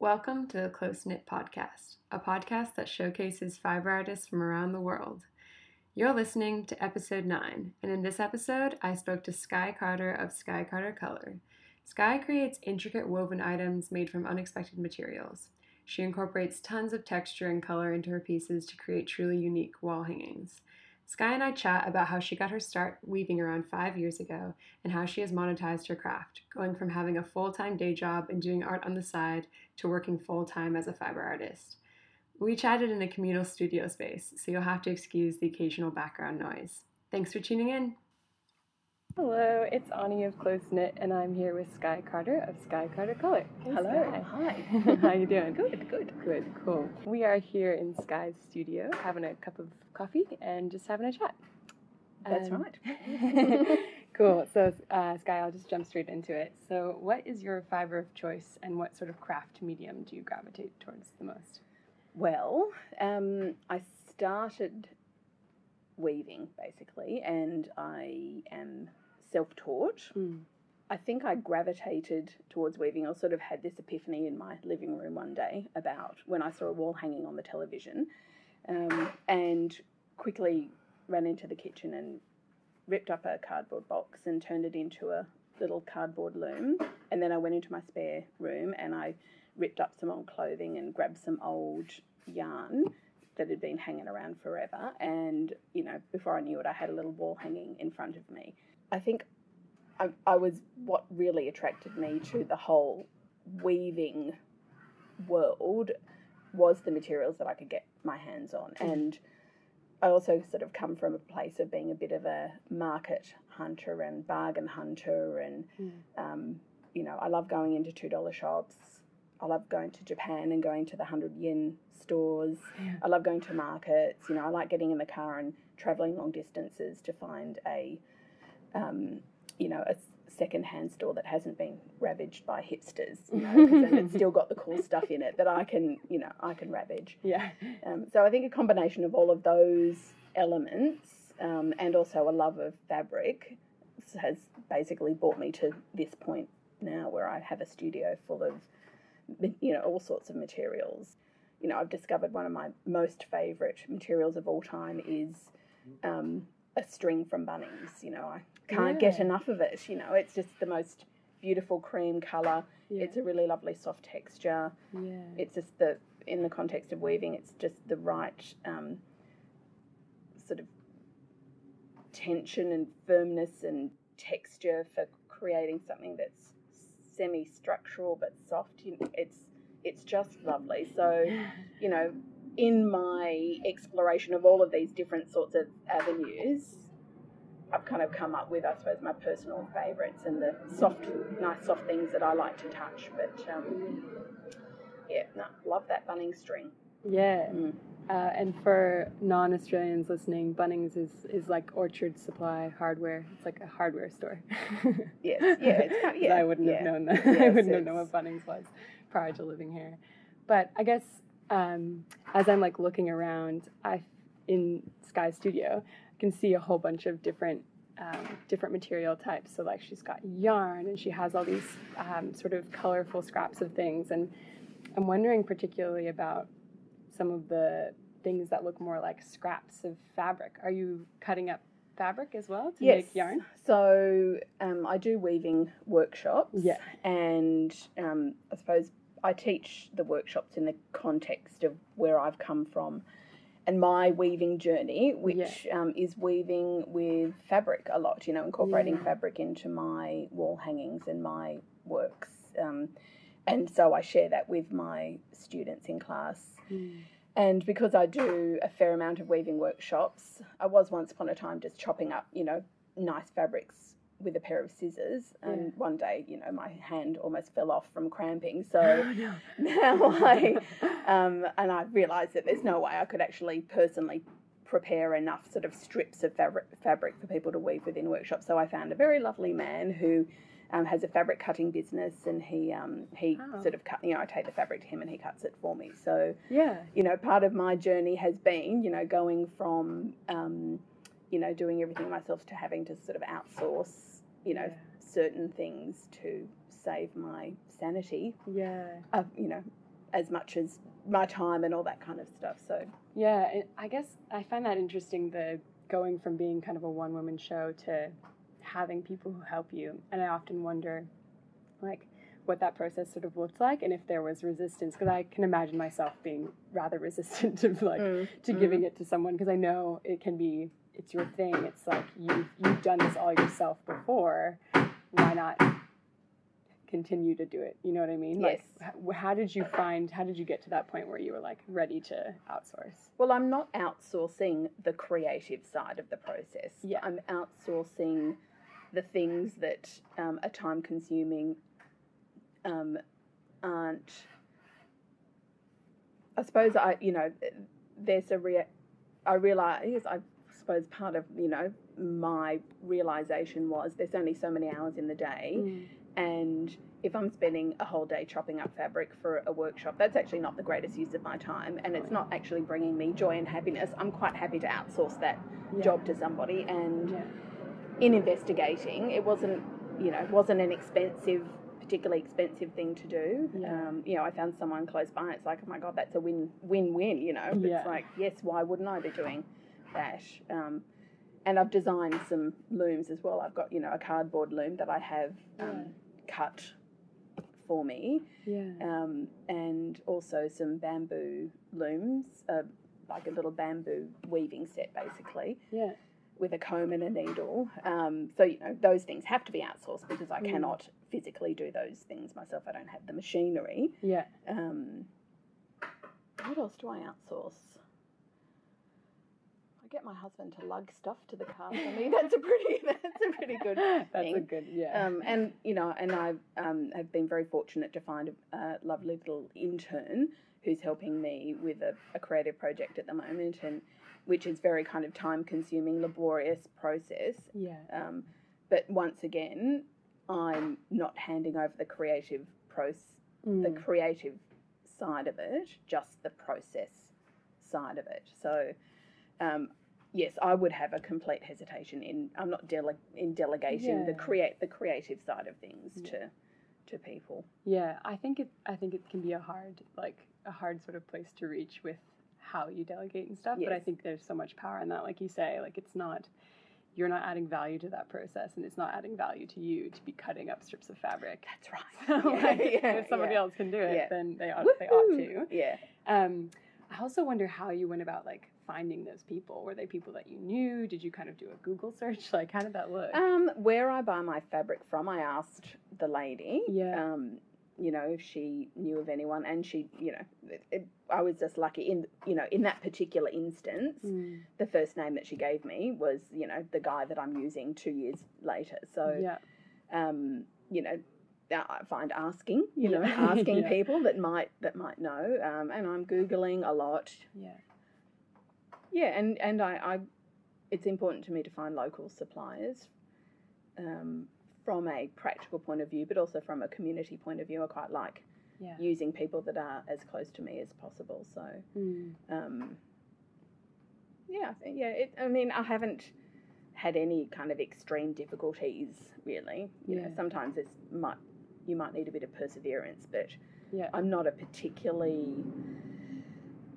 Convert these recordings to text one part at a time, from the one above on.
Welcome to the Close Knit Podcast, a podcast that showcases fiber artists from around the world. You're listening to episode 9, and in this episode, I spoke to Sky Carter of Sky Carter Color. Sky creates intricate woven items made from unexpected materials. She incorporates tons of texture and color into her pieces to create truly unique wall hangings. Skye and I chat about how she got her start weaving around five years ago and how she has monetized her craft, going from having a full time day job and doing art on the side to working full time as a fiber artist. We chatted in a communal studio space, so you'll have to excuse the occasional background noise. Thanks for tuning in. Hello, it's Ani of Close Knit, and I'm here with Sky Carter of Sky Carter Color. Hey, Hello, Skye. hi. How you doing? Good, good, good, cool. We are here in Sky's studio, having a cup of coffee and just having a chat. That's um, right. cool. So, uh, Skye, I'll just jump straight into it. So, what is your fiber of choice, and what sort of craft medium do you gravitate towards the most? Well, um, I started weaving basically, and I am self taught. Mm. I think I gravitated towards weaving. I sort of had this epiphany in my living room one day about when I saw a wall hanging on the television um, and quickly ran into the kitchen and ripped up a cardboard box and turned it into a little cardboard loom. And then I went into my spare room and I ripped up some old clothing and grabbed some old yarn that had been hanging around forever. And, you know, before I knew it, I had a little wall hanging in front of me. I think I, I was what really attracted me to the whole weaving world was the materials that I could get my hands on. Mm. And I also sort of come from a place of being a bit of a market hunter and bargain hunter. And, mm. um, you know, I love going into $2 shops. I love going to Japan and going to the 100 yen stores. Yeah. I love going to markets. You know, I like getting in the car and traveling long distances to find a um, you know, a second-hand store that hasn't been ravaged by hipsters, you know, because it's still got the cool stuff in it that I can, you know, I can ravage. Yeah. Um, so I think a combination of all of those elements um, and also a love of fabric has basically brought me to this point now where I have a studio full of, you know, all sorts of materials. You know, I've discovered one of my most favourite materials of all time is um, a string from Bunnings. You know, I can't yeah. get enough of it. You know, it's just the most beautiful cream color. Yeah. It's a really lovely soft texture. Yeah. It's just the in the context of weaving, it's just the right um, sort of tension and firmness and texture for creating something that's semi-structural but soft. It's it's just lovely. So, you know, in my exploration of all of these different sorts of avenues, I've kind of come up with, I suppose, my personal favourites and the soft, nice soft things that I like to touch. But um, yeah, no, love that Bunnings string. Yeah. Mm. Uh, and for non-Australians listening, Bunnings is, is like Orchard Supply hardware. It's like a hardware store. yes, yeah, it's kind of, yeah. I wouldn't yeah. have known that. Yes, I wouldn't have known what Bunnings was prior to living here. But I guess um, as I'm like looking around, I in Sky Studio, I can see a whole bunch of different um, different material types. So like she's got yarn and she has all these um, sort of colorful scraps of things. And I'm wondering particularly about some of the things that look more like scraps of fabric. Are you cutting up fabric as well to yes. make yarn? So um, I do weaving workshops. Yeah. And um, I suppose I teach the workshops in the context of where I've come from and my weaving journey, which yeah. um, is weaving with fabric a lot, you know, incorporating yeah. fabric into my wall hangings and my works. Um, and so I share that with my students in class. Mm. And because I do a fair amount of weaving workshops, I was once upon a time just chopping up, you know, nice fabrics with a pair of scissors, and yeah. one day, you know, my hand almost fell off from cramping. So oh, no. now I, um, and I realised that there's no way I could actually personally prepare enough sort of strips of fabric, fabric for people to weave within workshops. So I found a very lovely man who um, has a fabric cutting business, and he um, he oh. sort of cut. You know, I take the fabric to him, and he cuts it for me. So yeah, you know, part of my journey has been, you know, going from um, you know, doing everything myself to having to sort of outsource you know, certain things to save my sanity. Yeah. Uh, you know, as much as my time and all that kind of stuff. So yeah, I guess I find that interesting. The going from being kind of a one woman show to having people who help you, and I often wonder, like what that process sort of looked like and if there was resistance because I can imagine myself being rather resistant to like mm. to mm. giving it to someone because I know it can be it's your thing it's like you you've done this all yourself before why not continue to do it you know what I mean yes. like how did you find how did you get to that point where you were like ready to outsource well I'm not outsourcing the creative side of the process yeah I'm outsourcing the things that um, are time consuming um, aren't. I suppose I, you know, there's a rea- I realize I suppose part of you know my realization was there's only so many hours in the day, mm. and if I'm spending a whole day chopping up fabric for a workshop, that's actually not the greatest use of my time, and it's not actually bringing me joy and happiness. I'm quite happy to outsource that yeah. job to somebody, and yeah. in investigating, it wasn't you know it wasn't an expensive particularly expensive thing to do. Yeah. Um, you know, I found someone close by. It's like, oh my god, that's a win win win. You know, yeah. it's like, yes, why wouldn't I be doing that? Um, and I've designed some looms as well. I've got you know a cardboard loom that I have um, yeah. cut for me, yeah. Um, and also some bamboo looms, uh, like a little bamboo weaving set, basically. Yeah with a comb and a needle. Um, so you know those things have to be outsourced because I mm. cannot physically do those things myself. I don't have the machinery. Yeah. Um, what else do I outsource? I get my husband to lug stuff to the car for me. That's a pretty. That's a pretty good. that's thing. a good. Yeah. Um, and you know, and I um, have been very fortunate to find a, a lovely little intern who's helping me with a, a creative project at the moment, and which is very kind of time consuming, laborious process. Yeah. Um, but once again, I'm not handing over the creative process, mm. the creative side of it, just the process side of it. So, um, yes, I would have a complete hesitation in I'm not dele- in delegating yeah. the create the creative side of things yeah. to to people. Yeah, I think it I think it can be a hard like a hard sort of place to reach with how you delegate and stuff. Yes. But I think there's so much power in that, like you say, like it's not you're not adding value to that process and it's not adding value to you to be cutting up strips of fabric. That's right. so, like, yeah, if somebody yeah. else can do it, yeah. then they ought, they ought to. Yeah. Um, I also wonder how you went about like finding those people. Were they people that you knew? Did you kind of do a Google search? Like, how did that look? Um, where I buy my fabric from, I asked the lady. Yeah. Um, you know, if she knew of anyone, and she, you know, it, it, I was just lucky in, you know, in that particular instance, mm. the first name that she gave me was, you know, the guy that I'm using two years later. So, yeah. um, you know, I find asking, you know, asking yeah. people that might that might know, um, and I'm googling a lot. Yeah. Yeah, and and I, I it's important to me to find local suppliers. Um, from a practical point of view, but also from a community point of view, I quite like yeah. using people that are as close to me as possible. So, mm. um, yeah, yeah. It, I mean, I haven't had any kind of extreme difficulties really. You yeah. know, sometimes it's might you might need a bit of perseverance, but yeah. I'm not a particularly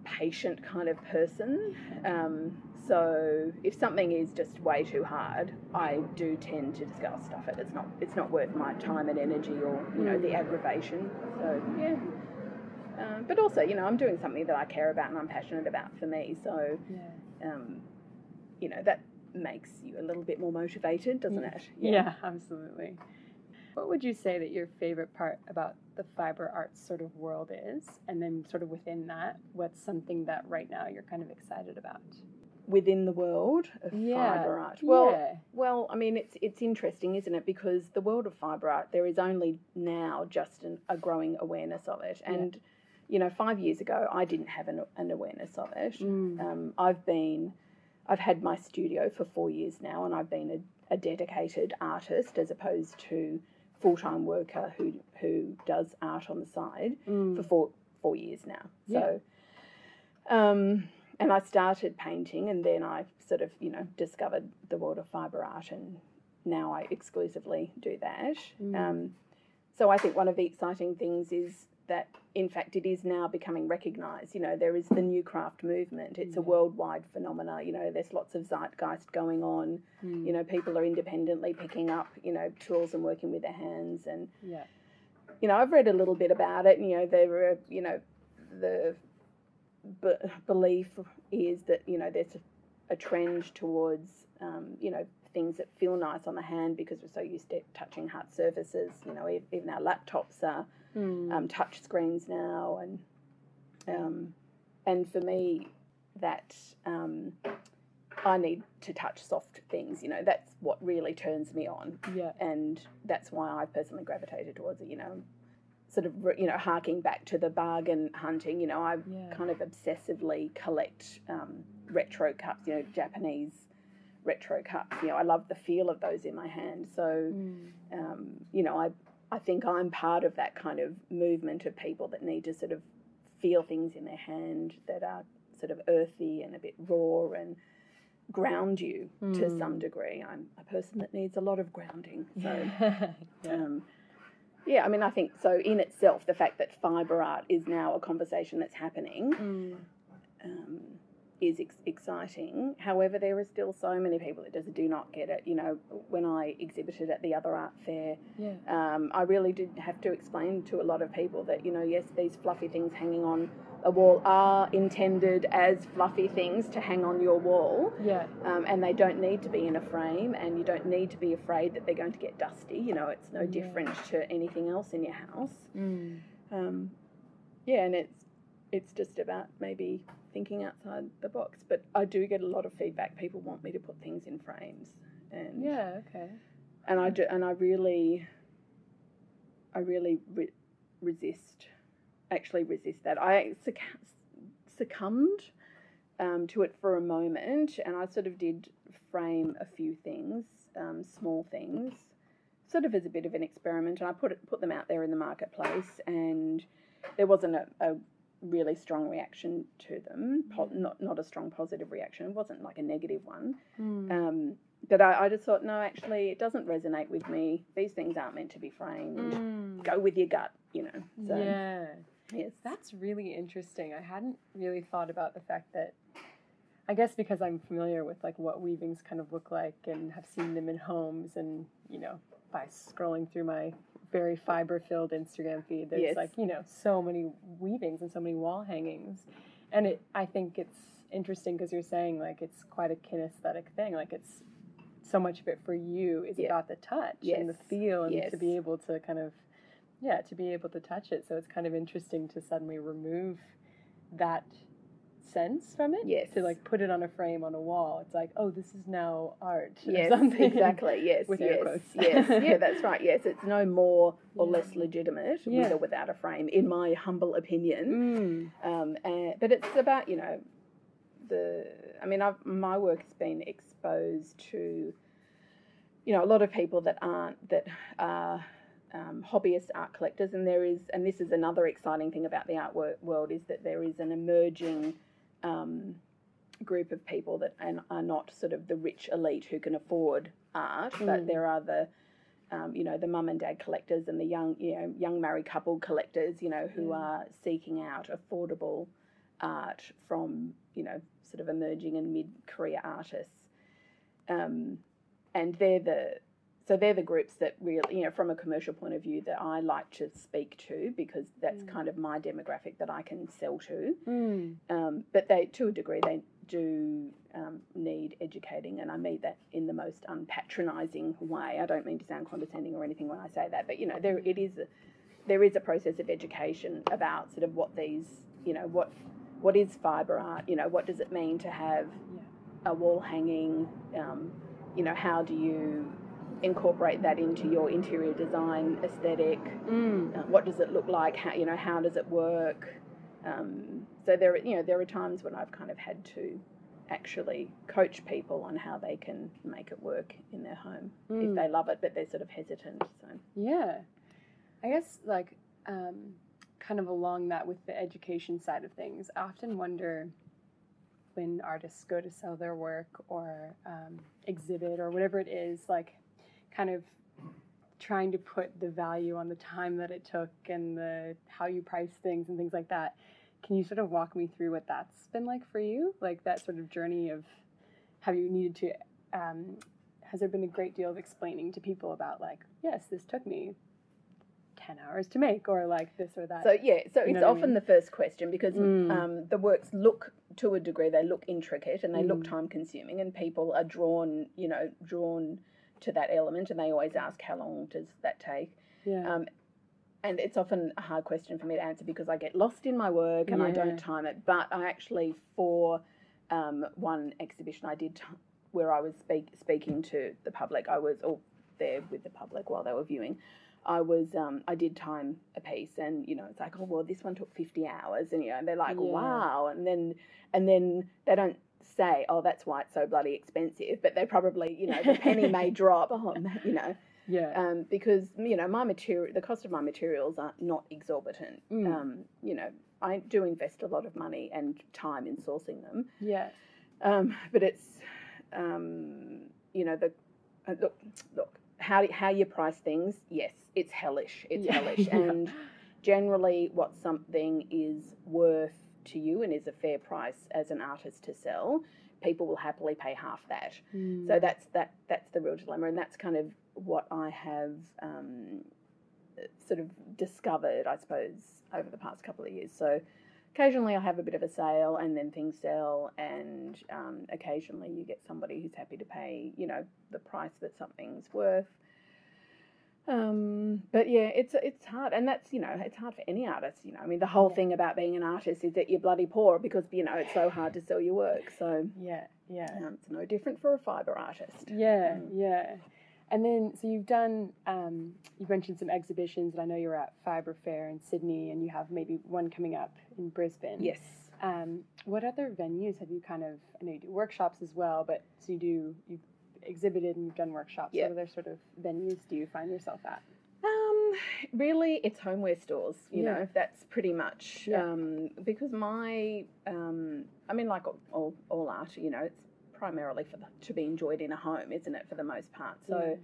patient kind of person. Um, so if something is just way too hard, I do tend to just go oh, stuff it. It's not it's not worth my time and energy or you know the mm. aggravation. So yeah. Um, but also, you know, I'm doing something that I care about and I'm passionate about for me. So, yeah. um, you know, that makes you a little bit more motivated, doesn't it? Yeah. yeah, absolutely. What would you say that your favorite part about the fiber arts sort of world is? And then, sort of within that, what's something that right now you're kind of excited about? within the world of yeah. fibre art. Well, yeah. well, I mean, it's it's interesting, isn't it? Because the world of fibre art, there is only now just an, a growing awareness of it, and yeah. you know, five years ago, I didn't have an, an awareness of it. Mm. Um, I've been, I've had my studio for four years now, and I've been a, a dedicated artist as opposed to full time worker who who does art on the side mm. for four four years now. So. Um, and I started painting, and then I sort of, you know, discovered the world of fibre art, and now I exclusively do that. Mm. Um, so I think one of the exciting things is that in fact it is now becoming recognized. You know, there is the new craft movement. It's a worldwide phenomena. You know, there's lots of zeitgeist going on. Mm. You know, people are independently picking up, you know, tools and working with their hands. And, yeah. you know, I've read a little bit about it. And, you know, there were, you know, the b- belief is that, you know, there's a, a trend towards, um, you know, things that feel nice on the hand because we're so used to touching hard surfaces. You know, even our laptops are Mm. um, touch screens now, and um, and for me, that um, I need to touch soft things. You know, that's what really turns me on, yeah. and that's why I personally gravitated towards it. You know, sort of you know harking back to the bargain hunting. You know, I Yeah. kind of obsessively collect um, retro cups. You know, Japanese retro cups. You know, I love the feel of those in my hand. So Mm. um, you know, I I think I'm part of that kind of movement of people that need to sort of feel things in their hand that are sort of earthy and a bit raw and ground you to Mm. some degree. I'm a person that needs a lot of grounding. So yeah. um, yeah, I mean, I think so. In itself, the fact that fibre art is now a conversation that's happening Mm. um, is ex- exciting. However, there are still so many people that just do not get it. You know, when I exhibited at the other art fair, Yeah. um, I really did have to explain to a lot of people that, you know, yes, these fluffy things hanging on a wall are intended as fluffy things to hang on your wall, Yeah. um, and they don't need to be in a frame, and you don't need to be afraid that they're going to get dusty. You know, it's no Yeah. different to anything else in your house. Mm. Um, yeah, and it's it's just about maybe thinking outside the box. But I do get a lot of feedback. People want me to put things in frames, and Yeah. Okay. and I do, and I really, I really re- resist, actually resist that. I succ- succumbed um, to it for a moment, and I sort of did frame a few things, um, small things, sort of as a bit of an experiment, and I put it, put them out there in the marketplace, and there wasn't a, a really strong reaction to them, po- not not a strong positive reaction. It wasn't like a negative one. Mm. Um, but I, I just thought, no, actually, it doesn't resonate with me. These things aren't meant to be framed. Mm. Go with your gut, you know. So, yeah. yes. That's really interesting. I hadn't really thought about the fact that I guess because I'm familiar with like what weavings kind of look like and have seen them in homes and, you know, by scrolling through my very fiber filled Instagram feed, there's Yes. like, you know, so many weavings and so many wall hangings. And it I think it's interesting because you're saying like it's quite a kinesthetic thing. Like it's so much of it for you is Yeah. about the touch and the feel and to be able to kind of yeah to be able to touch it so it's kind of interesting to suddenly remove that sense from it Yes. to like put it on a frame on a wall it's like oh this is now art Yes, something exactly. Yes, With yes, quotes. yes. Yeah, that's right. Yes, it's no more or Yeah. less legitimate Yeah. with or without a frame, in my humble opinion. mm. Um, and, but it's about you know the. I mean, I've, my work has been exposed to you know a lot of people that aren't that are um, hobbyist art collectors, and there is, and this is another exciting thing about the art wor- world is that there is an emerging um, group of people that and are not sort of the rich elite who can afford art, but Mm. there are the um, you know the mum and dad collectors and the young you know young married couple collectors, you know who Yeah. are seeking out affordable art from you know sort of emerging and mid career artists, um, and they're the so they're the groups that really you know from a commercial point of view that I like to speak to because that's Mm. kind of my demographic that I can sell to. Mm. Um, but they, to a degree, they do um, need educating, and I mean that in the most unpatronising way. I don't mean to sound condescending or anything when I say that, but you know, there it is. A, there is a process of education about sort of what these, you know, what what is fibre art. You know, what does it mean to have Yeah. a wall hanging? Um, you know, how do you incorporate that into your interior design aesthetic? Mm. uh, what does it look like how you know how does it work um, so there you know there are times when I've kind of had to actually coach people on how they can make it work in their home if Mm. they love it but they're sort of hesitant so Yeah. I guess like um, kind of along that with the education side of things, I often wonder when artists go to sell their work or um, exhibit or whatever it is, like kind of trying to put the value on the time that it took and the how you price things and things like that. Can you sort of walk me through what that's been like for you? Like that sort of journey of have you needed to um, has there been a great deal of explaining to people about like yes this took me 10 hours to make or like this or that So yeah, so You it's what I often mean? the first question because Mm. um, the works look to a degree they look intricate and they look Mm. time consuming and people are drawn you know drawn to that element and they always ask how long does that take yeah um, and it's often a hard question for me to answer because I get lost in my work and I don't time it. But I actually, for um, one exhibition I did t- where I was speak- speaking to the public, I was all there with the public while they were viewing. I was, um, I did time a piece, and you know, it's like, oh well, this one took fifty hours, and you know, and they're like, Yeah. wow, and then, and then they don't say, oh, that's why it's so bloody expensive, but they probably, you know, the penny may drop, oh, you know, yeah um, because you know my material, the cost of my materials are not exorbitant. Mm. Um, you know, I do invest a lot of money and time in sourcing them, yeah um, but it's um, you know the uh, look look how how you price things. Yes, it's hellish. It's Yeah. hellish, Yeah. and generally, what something is worth to you and is a fair price as an artist to sell, people will happily pay half that. Mm. So that's that that's the real dilemma, and that's kind of what I have um, sort of discovered, I suppose, over the past couple of years. So occasionally I have a bit of a sale, and then things sell, and um, occasionally you get somebody who's happy to pay, you know, the price that something's worth. Um, but yeah, it's it's hard, and that's you know it's hard for any artist. You know, I mean, the whole Yeah. thing about being an artist is that you're bloody poor because you know it's so hard to sell your work. So yeah yeah um, it's no different for a fibre artist. Yeah, Mm. yeah. And then, so you've done, um, you've mentioned some exhibitions, and I know you're at Fiber Fair in Sydney, and you have maybe one coming up in Brisbane. Yes. Um, what other venues have you kind of, I know you do workshops as well, but so you do, you've exhibited and you've done workshops. Yeah. What other sort of venues do you find yourself at? Um, really, it's homeware stores. You Yeah. know, that's pretty much Yeah. um, because my, um, I mean, like all, all, art, you know, it's primarily for the, to be enjoyed in a home, isn't it, for the most part? So, Yeah.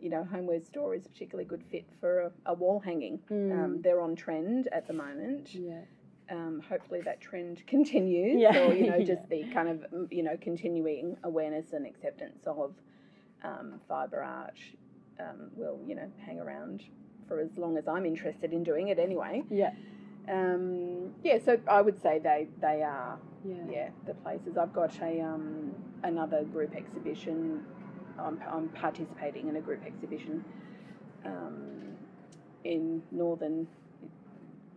you know, homeware store is a particularly good fit for a, a wall hanging. Um, Mm. they're on trend at the moment. Yeah. Um, hopefully that trend continues, Yeah. or you know, Yeah. just the kind of mm, you know continuing awareness and acceptance of um, fibre art um, will you know hang around for as long as I'm interested in doing it anyway. Yeah. Um, yeah, so I would say they they are Yeah. yeah the places. I've got a um, another group exhibition. I'm, I'm participating in a group exhibition um, in northern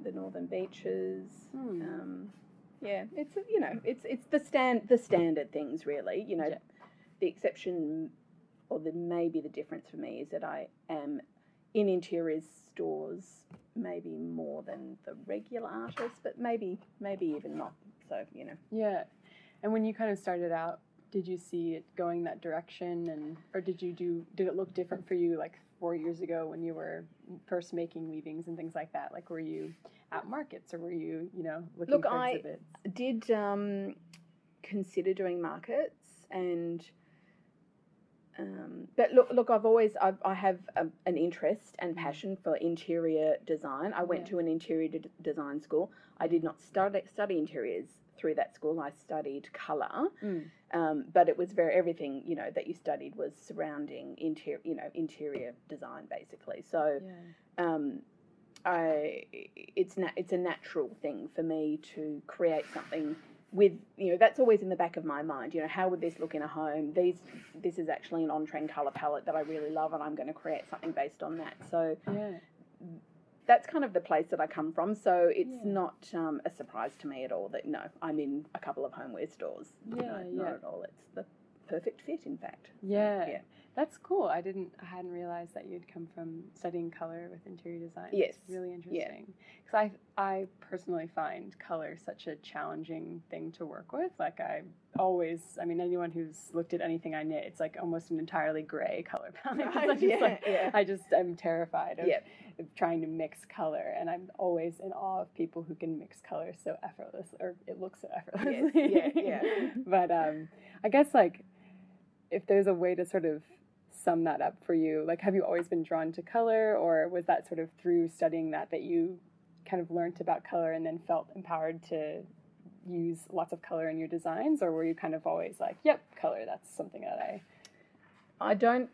the northern beaches. Hmm. Um, yeah, it's you know it's it's the stand the standard things really. You know, Yeah. the exception or the maybe the difference for me is that I am in interiors stores maybe more than the regular artists, but maybe maybe even not. So you know, Yeah. And when you kind of started out, did you see it going that direction and or did you do did it look different for you like 4 years ago when you were first making weavings and things like that? Like were you at markets or were you, you know, looking Look, for I- exhibits? did um, consider doing markets and. Um, but look, look, I've always I've, I have a, an interest and passion for interior design. I went Yeah. to an interior de- design school. I did not study study interiors through that school. I studied color, Mm. Um, but it was very everything you know that you studied was surrounding interior you know interior design basically. So Yeah. um, I it's na- it's a natural thing for me to create something with you know that's always in the back of my mind. You know, how would this look in a home? These this is actually an on trend color palette that I really love, and I'm going to create something based on that. So Yeah. That's kind of the place that I come from. So it's Yeah. not um, a surprise to me at all that no, I'm in a couple of homeware stores. Yeah, no, yeah. not at all. It's the perfect fit, in fact. Yeah. Yeah. That's cool. I didn't I hadn't realized that you'd come from studying color with interior design. Yes. It's really interesting. Cuz I I personally find color such a challenging thing to work with. Like I always, I mean anyone who's looked at anything I knit, it's like almost an entirely gray color palette. 'cause I just yeah, like yeah. I just I'm terrified of, Yep. of trying to mix color, and I'm always in awe of people who can mix color so effortless, or it looks so effortlessly. yeah, yeah. but um, I guess like if there's a way to sort of sum that up for you? Like, have you always been drawn to color, or was that sort of through studying that that you kind of learned about color and then felt empowered to use lots of color in your designs, or were you kind of always like, "Yep, color, that's something that I." I don't.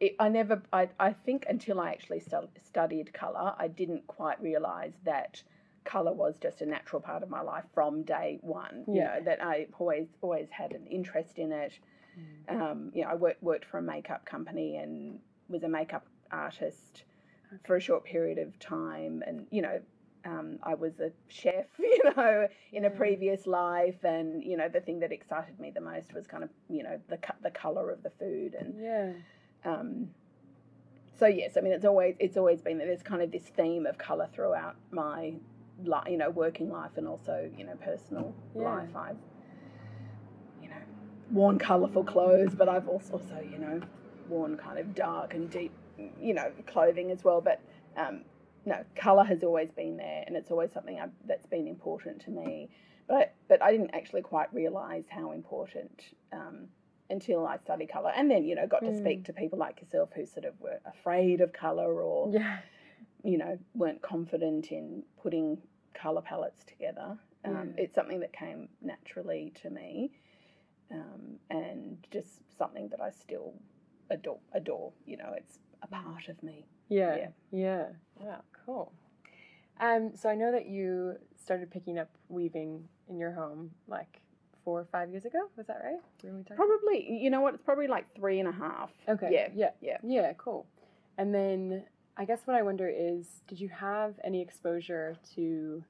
It, I never. I, I think until I actually stu- studied color, I didn't quite realize that color was just a natural part of my life from day one. You Yeah. know that I always always had an interest in it. Um, you know, I worked worked for a makeup company and was a makeup artist for a short period of time, and you know. Um, I was a chef, you know, in a previous life, and you know the thing that excited me the most was kind of you know the the color of the food, and Yeah. um, so yes, I mean it's always it's always been that there's kind of this theme of color throughout my li- you know working life and also you know personal Yeah. life. I've worn colorful clothes, but I've also you know worn kind of dark and deep you know clothing as well. But um, no, color has always been there, and it's always something I've, that's been important to me. But but I didn't actually quite realize how important. Um, until I studied colour, and then you know got to Mm. speak to people like yourself who sort of were afraid of colour or Yeah. you know weren't confident in putting colour palettes together. Um, Yeah. It's something that came naturally to me, um, and just something that I still adore. Adore, you know, it's a part of me. Yeah. Yeah. Yeah. Wow, cool. Um, so I know that you started picking up weaving in your home like four or five years ago. Was that right? When we talked? Probably, you know what? It's probably like three and a half. Okay. Yeah. Yeah. Yeah. Yeah. Cool. And then I guess what I wonder is, did you have any exposure to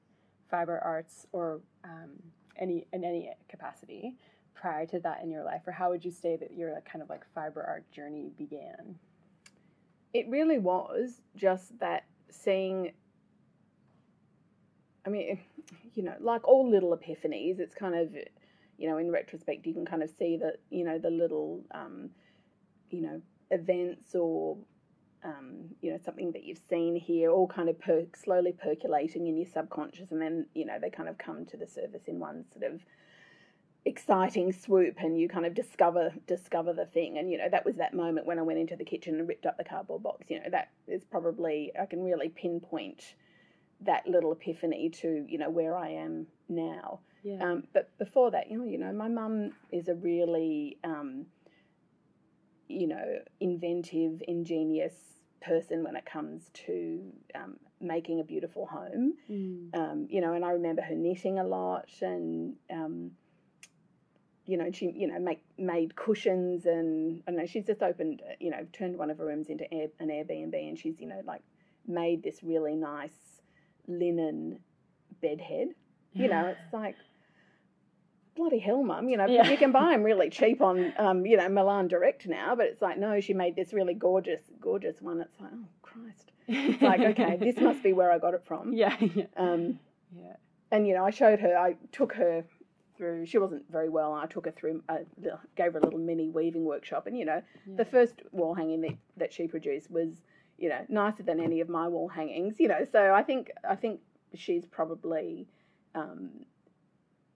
fiber arts or um, any in any capacity prior to that in your life, or how would you say that your kind of like fiber art journey began? it really was just that seeing i mean you know like all little epiphanies it's kind of you know in retrospect you can kind of see that you know the little um, you know events or um, you know something that you've seen here all kind of per- slowly percolating in your subconscious and then you know they kind of come to the surface in one sort of exciting swoop and you kind of discover discover the thing and you know that was that moment when I went into the kitchen and ripped up the cardboard box you know that is probably I can really pinpoint that little epiphany to you know where I am now Yeah. um, but before that you know you know my mum is a really um, you know inventive ingenious person when it comes to um, making a beautiful home Mm. um, you know, and I remember her knitting a lot, and um, you know, she you know make made cushions, and I don't know she's just opened, uh, you know, turned one of her rooms into Air, an Airbnb, and she's you know like made this really nice linen bedhead. You know, it's like bloody hell, mum. You know, Yeah. you can buy them really cheap on um, you know Milan Direct now, but it's like no, she made this really gorgeous, gorgeous one. It's like oh Christ, it's like okay, this must be where I got it from. Yeah. Yeah. Um, Yeah. and you know, I showed her. I took her through. She wasn't very well. and I took her through. I gave her a little mini weaving workshop, and you know, Yeah. the first wall hanging that, that she produced was, you know, nicer than any of my wall hangings. You know, so I think I think she's probably, um,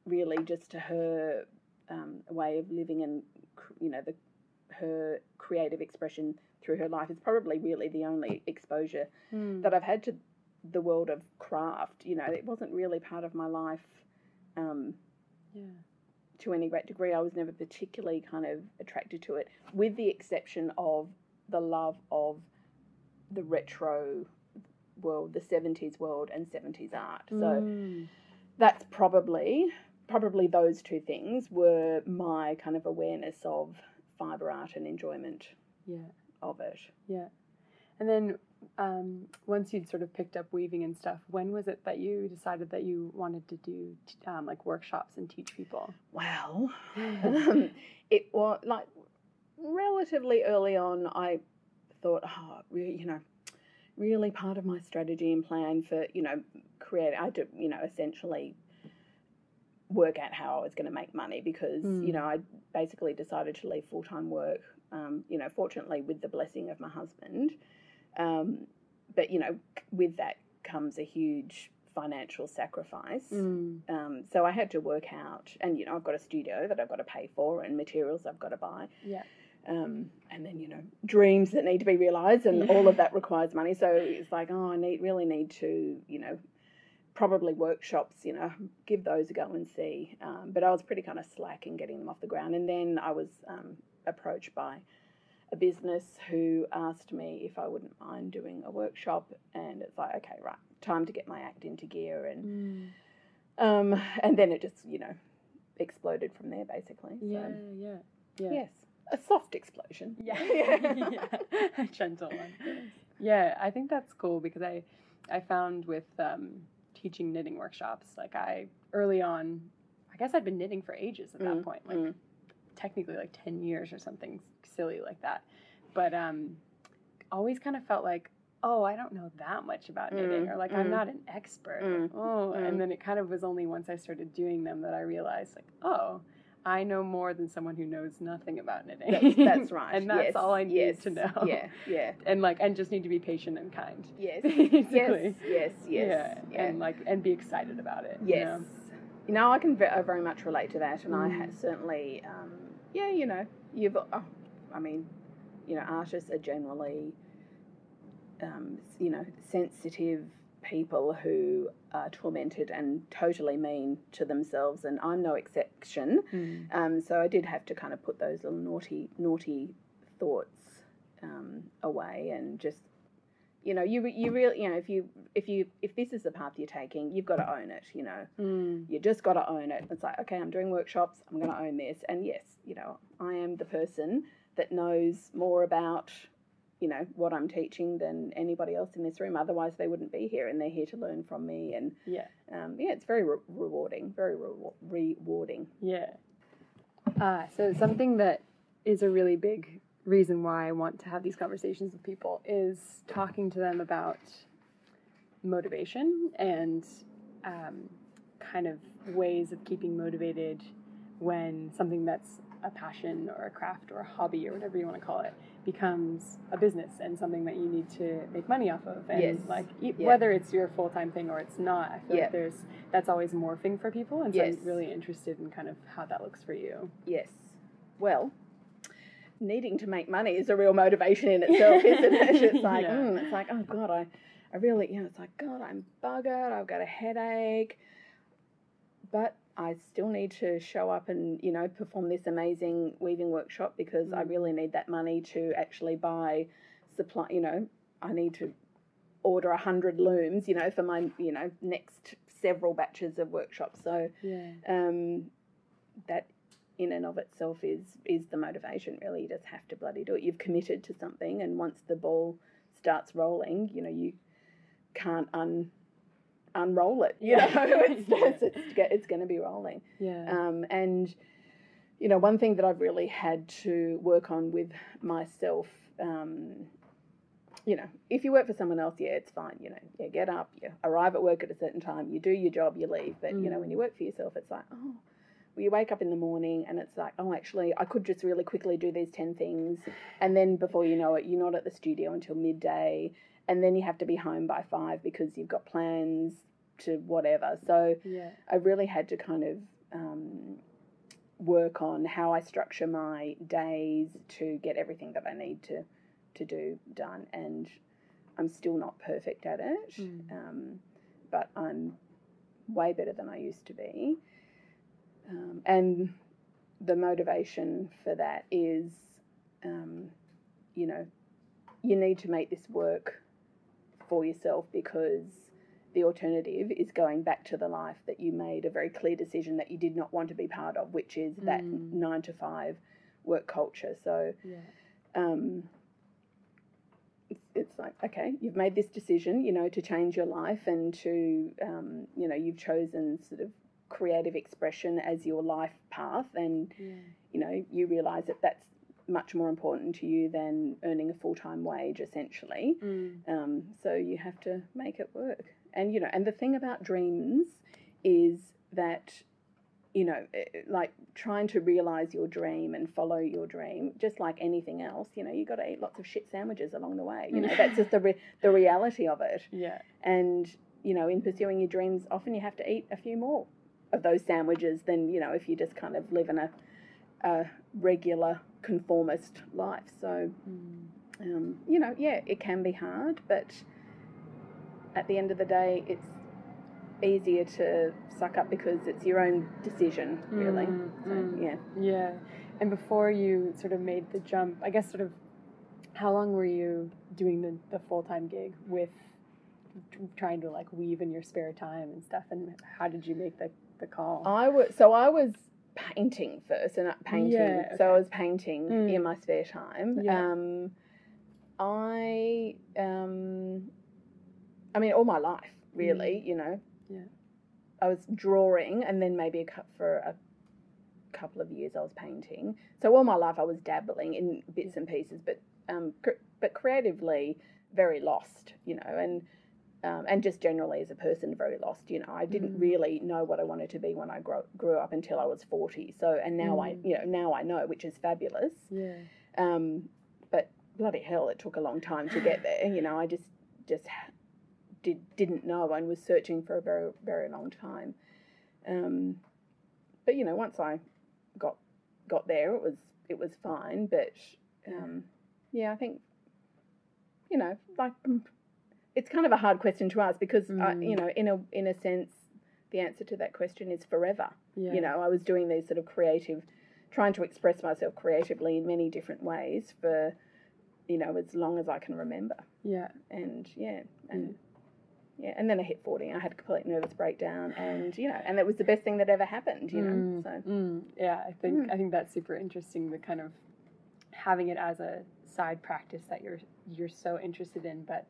really just her um, way of living and you know the her creative expression through her life is probably really the only exposure Mm. that I've had to the world of craft. You know, it wasn't really part of my life um, Yeah. to any great degree. I was never particularly kind of attracted to it, with the exception of the love of the retro world, the 70s world, and 70s art. So Mm. that's probably probably those two things were my kind of awareness of fiber art and enjoyment Yeah. of it. Yeah. And then um, once you'd sort of picked up weaving and stuff, when was it that you decided that you wanted to do t- um, like workshops and teach people? Well, um, it was like relatively early on. I thought, oh, really, you know, really part of my strategy and plan for you know create. I to you know essentially work out how I was going to make money because Mm. you know I basically decided to leave full time work. Um, you know, fortunately with the blessing of my husband, um, but you know with that comes a huge financial sacrifice. Mm. Um, so I had to work out, and you know, I've got a studio that I've got to pay for and materials I've got to buy. Yeah. Um, and then you know dreams that need to be realized and yeah. all of that requires money so it's like oh i need really need to you know probably workshops you know give those a go and see um, but i was pretty kind of slack in getting them off the ground and then i was um, approached by a business who asked me if i wouldn't mind doing a workshop and it's like okay right time to get my act into gear and mm. um, and then it just you know exploded from there basically yeah so, yeah yeah yes a soft explosion. Yeah, yeah, a gentle one. Yeah, I think that's cool because I, I found with um, teaching knitting workshops, like I early on, I guess I'd been knitting for ages at that mm, point, like mm. Technically like ten years or something silly like that, but um, always kind of felt like oh, I don't know that much about knitting, mm, or like mm, I'm not an expert. Mm, oh, and mm. then it kind of was only once I started doing them that I realized, like, oh, I know more than someone who knows nothing about knitting. That's, that's right. and that's yes. all I need yes. to know. Yeah, yeah. And like, and just need to be patient and kind. Yes, yes, yes, yes. Yeah. yeah. and like, and be excited about it. Yes. You know, you know I can very much relate to that, and mm. I ha- certainly, um, yeah, you know, you've, oh, I mean, you know, artists are generally, um, you know, sensitive people who are tormented and totally mean to themselves, and I'm no exception. Mm. Um, so I did have to kind of put those little naughty, naughty thoughts um, away and just, you know, you you really, you know, if you if you if this is the path you're taking, you've got to own it. You know, mm. you just got to own it. It's like, okay, I'm doing workshops. I'm going to own this, and yes, you know, I am the person that knows more about you know what I'm teaching than anybody else in this room. Otherwise, they wouldn't be here, and they're here to learn from me. And yeah, um, yeah, it's very re- rewarding, very re- rewarding. Yeah. Uh, so something that is a really big reason why I want to have these conversations with people is talking to them about motivation and um, kind of ways of keeping motivated when something that's a passion or a craft or a hobby or whatever you want to call it becomes a business and something that you need to make money off of and yes. like yeah. whether it's your full-time thing or it's not i feel yeah. like there's that's always morphing for people and so yes. i'm really interested in kind of how that looks for you yes well needing to make money is a real motivation in itself isn't it it's like yeah. mm, it's like oh god i i really you know it's like god i'm buggered i've got a headache but I still need to show up and you know perform this amazing weaving workshop because mm. I really need that money to actually buy supply. You know, I need to order a hundred looms. You know, for my you know next several batches of workshops. So yeah. um, that in and of itself is is the motivation. Really, you just have to bloody do it. You've committed to something, and once the ball starts rolling, you know you can't un unroll it. You know, it's, it's, it's, it's going to be rolling. Yeah. Um, and, you know, one thing that I've really had to work on with myself, um, you know, if you work for someone else, yeah, it's fine. You know, yeah, get up, you arrive at work at a certain time, you do your job, you leave. But, mm. you know, when you mm. work for yourself, it's like, oh, you wake up in the morning and it's like, oh, actually, I could just really quickly do these 10 things. And then before you know it, you're not at the studio until midday and then you have to be home by five because you've got plans to whatever. So yeah. I really had to kind of um, work on how I structure my days to get everything that I need to to do done. And I'm still not perfect at it, mm. um, but I'm way better than I used to be. Um, and the motivation for that is, um, you know, you need to make this work for yourself because the alternative is going back to the life that you made a very clear decision that you did not want to be part of, which is mm. that nine to five work culture. So, yeah. um, it's, it's like okay, you've made this decision, you know, to change your life and to, um, you know, you've chosen sort of creative expression as your life path, and yeah. you know, you realise that that's much more important to you than earning a full time wage, essentially. Mm. Um, so you have to make it work. And you know, and the thing about dreams is that you know, eh, eh, like trying to realize your dream and follow your dream, just like anything else, you know, you got to eat lots of shit sandwiches along the way. You know, that's just the re- the reality of it. Yeah. And you know, in pursuing your dreams, often you have to eat a few more of those sandwiches than you know if you just kind of live in a a regular conformist life. So, Mm. um, you know, yeah, it can be hard, but at the end of the day, it's easier to suck up because it's your own decision, really. Mm, So, mm. yeah. Yeah. And before you sort of made the jump, I guess sort of how long were you doing the, the full time gig with trying to like weave in your spare time and stuff? And how did you make the, the call? I was so I was painting first, and not painting. Yeah, So I was painting Mm. in my spare time. Yeah. Um, I um, I mean, all my life, really. You know. Mm. Yeah. I was drawing, and then maybe a cou- for a couple of years I was painting. So all my life I was dabbling in bits and pieces, but um, cr- but creatively very lost. You know, and um, and just generally as a person, very lost. You know, I didn't Mm. really know what I wanted to be when I grew, grew up until I was forty. So, and now I, Mm. you know, now I know, which is fabulous. yeah. Um, but bloody hell, it took a long time to get there. You know, I just just did didn't know and was searching for a very very long time. Um, but you know, once I got got there, it was it was fine. But um, yeah, I think you know, like it's kind of a hard question to ask because I, Mm. you know, in a in a sense, the answer to that question is forever. Yeah. You know, I was doing these sort of creative, trying to express myself creatively in many different ways for, you know, as long as I can remember. Yeah. And yeah, and yeah, and then I hit forty. I had a complete nervous breakdown, and you know, and that was the best thing that ever happened. You know, Mm, so mm, yeah, I think Mm. I think that's super interesting. The kind of having it as a side practice that you're you're so interested in, but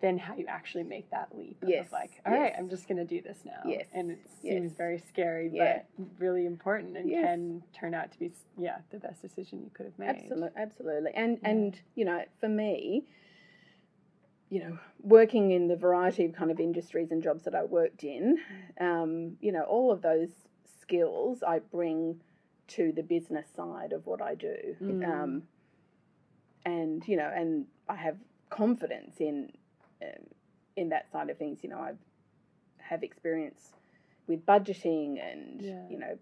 then how you actually make that leap Yes, of like, all right, yes. I'm just gonna do this now. Yes, and it seems yes. very scary, Yeah. but really important, and Yes. can turn out to be yeah the best decision you could have made. Absolutely, absolutely. And Yeah. and you know, for me, you know, working in the variety of kind of industries and jobs that I worked in, um, you know, all of those skills I bring to the business side of what I do. Mm. Um, and you know, and I have confidence in um, in that side of things. You know, I have experience with budgeting and Yeah. you know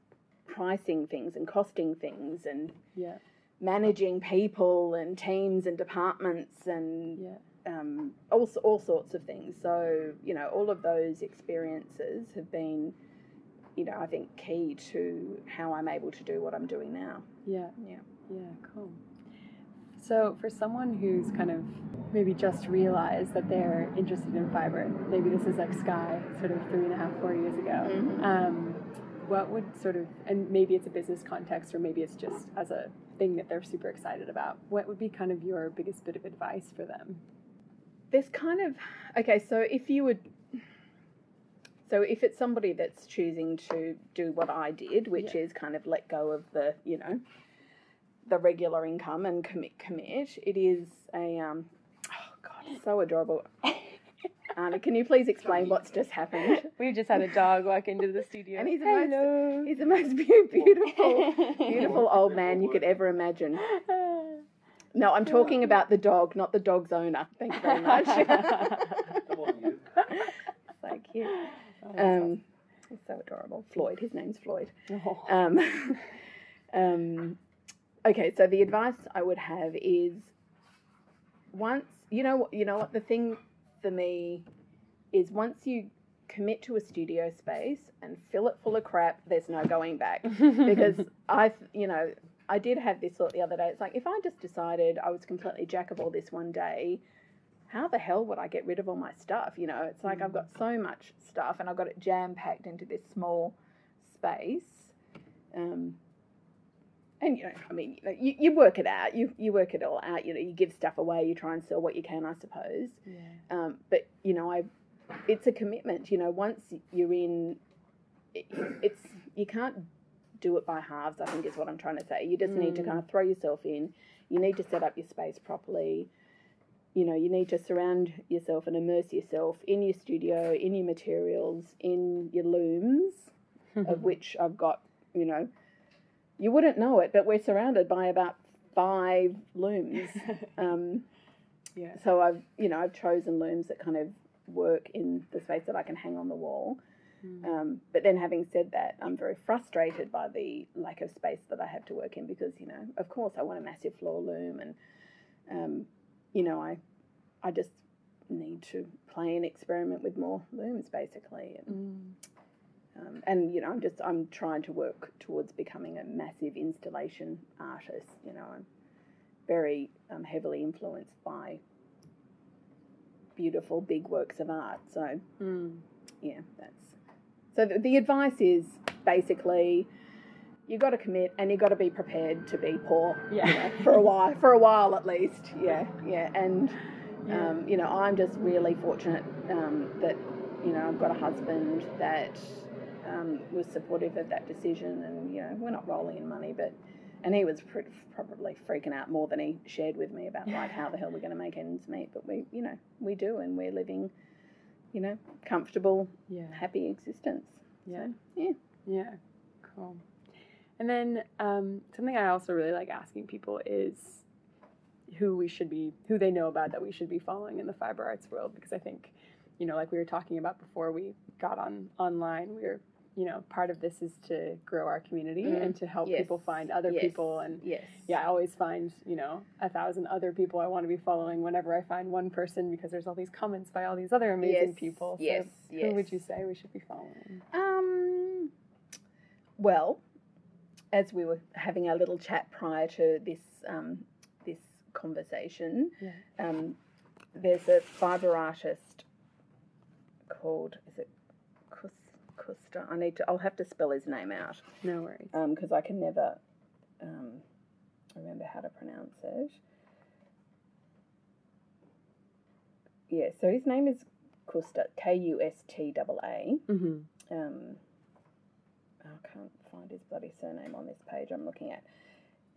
pricing things and costing things and Yeah, managing people and teams and departments and yeah, um, all, all sorts of things. So, you know, all of those experiences have been, you know, I think key to how I'm able to do what I'm doing now. yeah, Yeah. yeah. Cool. So, for someone who's kind of maybe just realized that they're interested in fiber, maybe this is like Sky, sort of three and a half, four years ago. Mhm. Um, what would sort of, and maybe it's a business context, or maybe it's just as a thing that they're super excited about. What would be kind of your biggest bit of advice for them? There's kind of, okay, so if you would, so if it's somebody that's choosing to do what I did, which is kind of let go of the, you know, the regular income and commit, commit, it is a, um, oh God, so adorable. Anna, can you please explain what's just happened? We've just had a dog walk into the studio. And he's the most- He's the most beautiful, beautiful old man you could ever imagine. No, I'm talking about the dog, not the dog's owner. Thank you very much. Come on, you. so cute. Um, he's so adorable. Floyd. His name's Floyd. Oh. Um, um, okay, so the advice I would have is once you know you know what the thing for me is once you commit to a studio space and fill it full of crap, there's no going back because I, you know, I did have this thought the other day. It's like if I just decided I was completely jack of all this one day, how the hell would I get rid of all my stuff? You know, it's like I've got so much stuff and I've got it jam packed into this small space. Um, and you know, I mean, you, know, you, you work it out. You you work it all out. You know, you give stuff away. You try and sell what you can, I suppose. yeah. Um, but you know, I, it's a commitment. You know, once you're in, it, it's you can't do it by halves. I think is what I'm trying to say. You just need to Mm. kind of throw yourself in. You need to set up your space properly. You know, you need to surround yourself and immerse yourself in your studio, in your materials, in your looms, of which I've got. You know, you wouldn't know it, but we're surrounded by about five looms. Um, yeah. so I've you know I've chosen looms that kind of work in the space that I can hang on the wall. Mm. Um, but then, having said that, I'm very frustrated by the lack of space that I have to work in because, you know, of course, I want a massive floor loom, and um, you know, I, I just need to play and experiment with more looms, basically. And, Mm. Um, and you know, I'm just I'm trying to work towards becoming a massive installation artist. You know, I'm very um, heavily influenced by beautiful big works of art. So Mm. yeah, that's so. The, the advice is basically you got to commit and you got to be prepared to be poor. you know, for a while, for a while at least. Yeah, yeah, and Yeah. um, you know, I'm just really fortunate um, that you know I've got a husband that um, was supportive of that decision, and you know, we're not rolling in money, but. And he was pr- probably freaking out more than he shared with me about like how the hell we're going to make ends meet. But we, you know, we do, and we're living, you know, comfortable, Yeah. happy existence. Yeah. So, yeah. Yeah, cool. And then um, something I also really like asking people is who we should be, who they know about that we should be following in the fiber arts world, because I think, you know, like we were talking about before we got on online, we are, you know, part of this is to grow our community Mm, and to help yes, people find other yes, people and. Yes. Yeah, I always find, you know, a thousand other people I want to be following whenever I find one person because there's all these comments by all these other amazing people. So yes, Who would you say we should be following? Um. Well, as we were having our little chat prior to this um, this conversation, Yeah. um, there's a fibre artist called is it Kustaa? I need to. I'll have to spell his name out No worries. because I can never um, remember how to pronounce it. Yeah, so his name is Kustaa, K U S T A A. Mm-hmm. Um, I can't find his bloody surname on this page I'm looking at.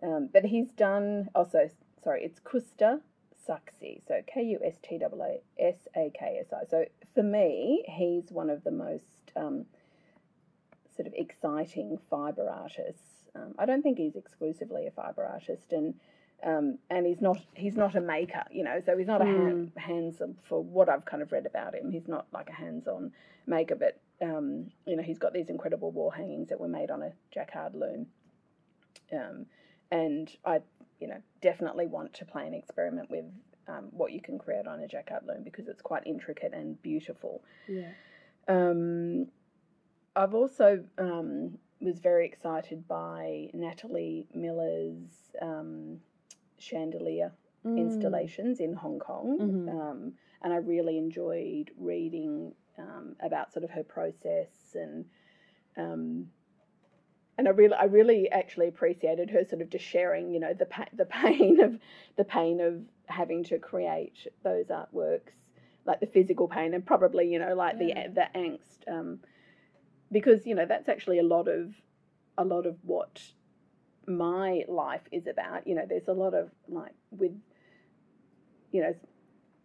Um, but he's done, also, sorry, it's Kustaa Saksi, so K U S T A S A K S I. So for me, he's one of the most um, sort of exciting fibre artists. Um, I don't think he's exclusively a fibre artist, and um, and he's not he's not a maker, you know. So he's not a hand, hands for what I've kind of read about him. He's not like a hands-on maker, but um, you know he's got these incredible wall hangings that were made on a jacquard loom. Um, and I, you know, definitely want to play an experiment with um, what you can create on a jacquard loom because it's quite intricate and beautiful. Yeah. Um, I've also um, was very excited by Natalie Miller's um, chandelier Mm. installations in Hong Kong, Mhm. um, and I really enjoyed reading um, about sort of her process and. Um, and I really, I really actually appreciated her sort of just sharing, you know, the pa- the pain of the pain of having to create those artworks, like the physical pain, and probably, you know, like Yeah. the the angst, um, because you know that's actually a lot of a lot of what my life is about. You know, there's a lot of like with, you know,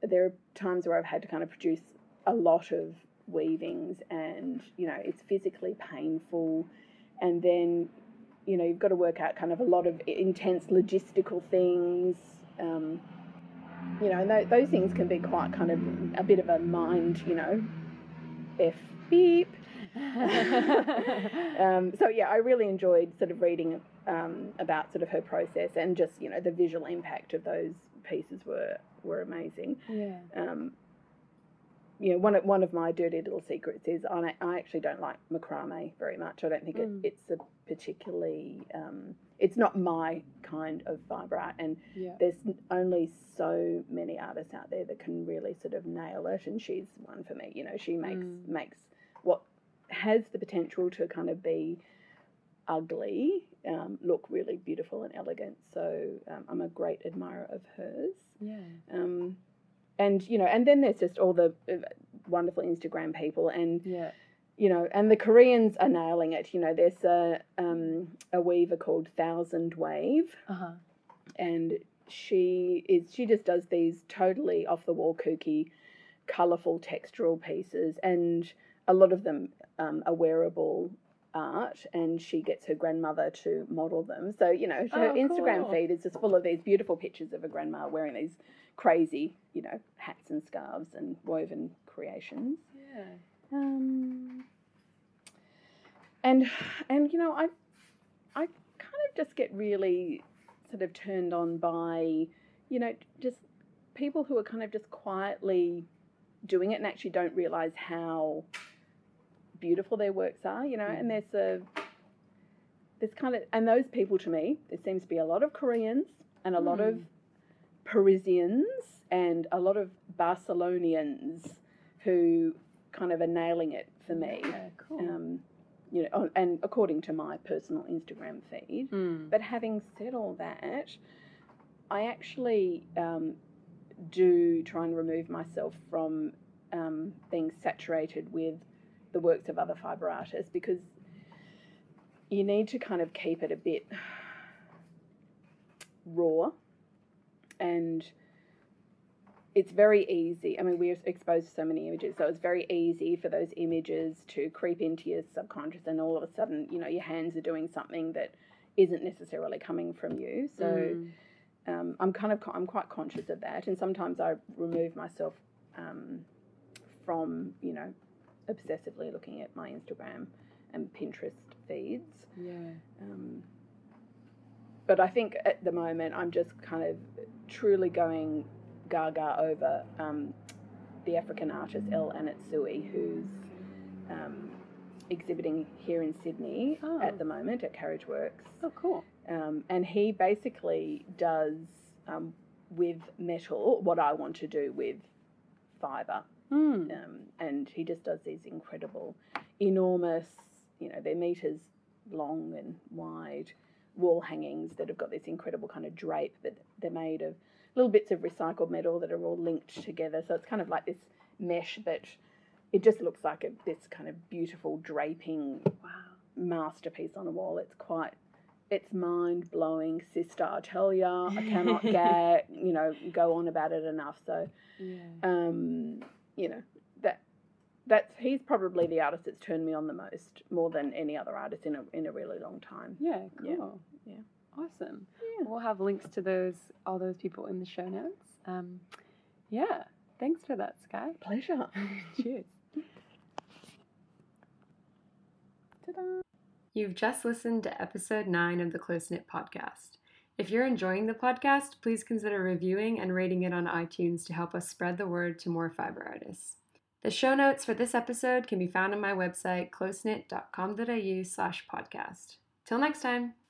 there are times where I've had to kind of produce a lot of weavings, and you know, it's physically painful, and then, you know, you've got to work out kind of a lot of intense logistical things. Um, you know, and th- those things can be quite kind of a bit of a mind, you know, f beep. um, so yeah, I really enjoyed sort of reading um, about sort of her process and just you know the visual impact of those pieces were were amazing. yeah. Um, you know, one of one of my dirty little secrets is I, I actually don't like macrame very much. I don't think Mm. it, it's a particularly um, it's not my kind of fibre art, and Yeah. there's only so many artists out there that can really sort of nail it, and she's one for me. You know, she makes Mm. makes what has the potential to kind of be ugly um, look really beautiful and elegant. So um, I'm a great admirer of hers. Yeah. Um, and you know, and then there's just all the uh, wonderful Instagram people, and Yeah. you know, and the Koreans are nailing it. You know, there's a um, a weaver called Thousand Wave, Uh huh. and she is she just does these totally off the wall kooky colorful textural pieces and a lot of them um, are wearable art and she gets her grandmother to model them so you know her Oh, instagram cool. feed is just full of these beautiful pictures of her grandma wearing these crazy you know hats and scarves and woven creations Yeah. um, and and you know I I kind of just get really sort of turned on by you know just people who are kind of just quietly doing it and actually don't realize how beautiful their works are you know and there's a there's kind of and those people to me there seems to be a lot of koreans and a lot of Mm. Parisians and a lot of barcelonians who kind of are nailing it for me cool. um, you know, and according to my personal Instagram feed. Mm. But having said all that, I actually um, do try and remove myself from um, being saturated with the works of other fibre artists because you need to kind of keep it a bit raw and it's very easy. I mean, we're exposed to so many images, so it's very easy for those images to creep into your subconscious, and all of a sudden, you know, your hands are doing something that isn't necessarily coming from you. So Mm. um, I'm kind of I'm quite conscious of that, and sometimes I remove myself um, from you know obsessively looking at my Instagram and Pinterest feeds. yeah. Um, but I think at the moment I'm just kind of truly going gaga over um, the African artist El Anatsui, who's um, exhibiting here in Sydney Oh. at the moment at Carriage Works. Oh, cool. Um, and he basically does um, with metal what I want to do with fibre Mm. um, and he just does these incredible, enormous, you know, they're meters long and wide wall hangings that have got this incredible kind of drape, that they're made of little bits of recycled metal that are all linked together. So it's kind of like this mesh, but it just looks like a, this kind of beautiful draping Wow. masterpiece on a wall. It's quite, it's mind blowing, sister. I tell ya, I cannot get, you know, go on about it enough. So Yeah. um, you know that that's he's probably the artist that's turned me on the most, more than any other artist in a in a really long time. Yeah, Yeah. cool. Yeah. Awesome. Yeah. We'll have links to those all those people in the show notes. Um, yeah. Thanks for that, Sky. Pleasure. Cheers. Ta-da. You've just listened to episode 9 of the Close Knit Podcast. If you're enjoying the podcast, please consider reviewing and rating it on iTunes to help us spread the word to more fiber artists. The show notes for this episode can be found on my website, closeknit.com.au slash podcast. Till next time.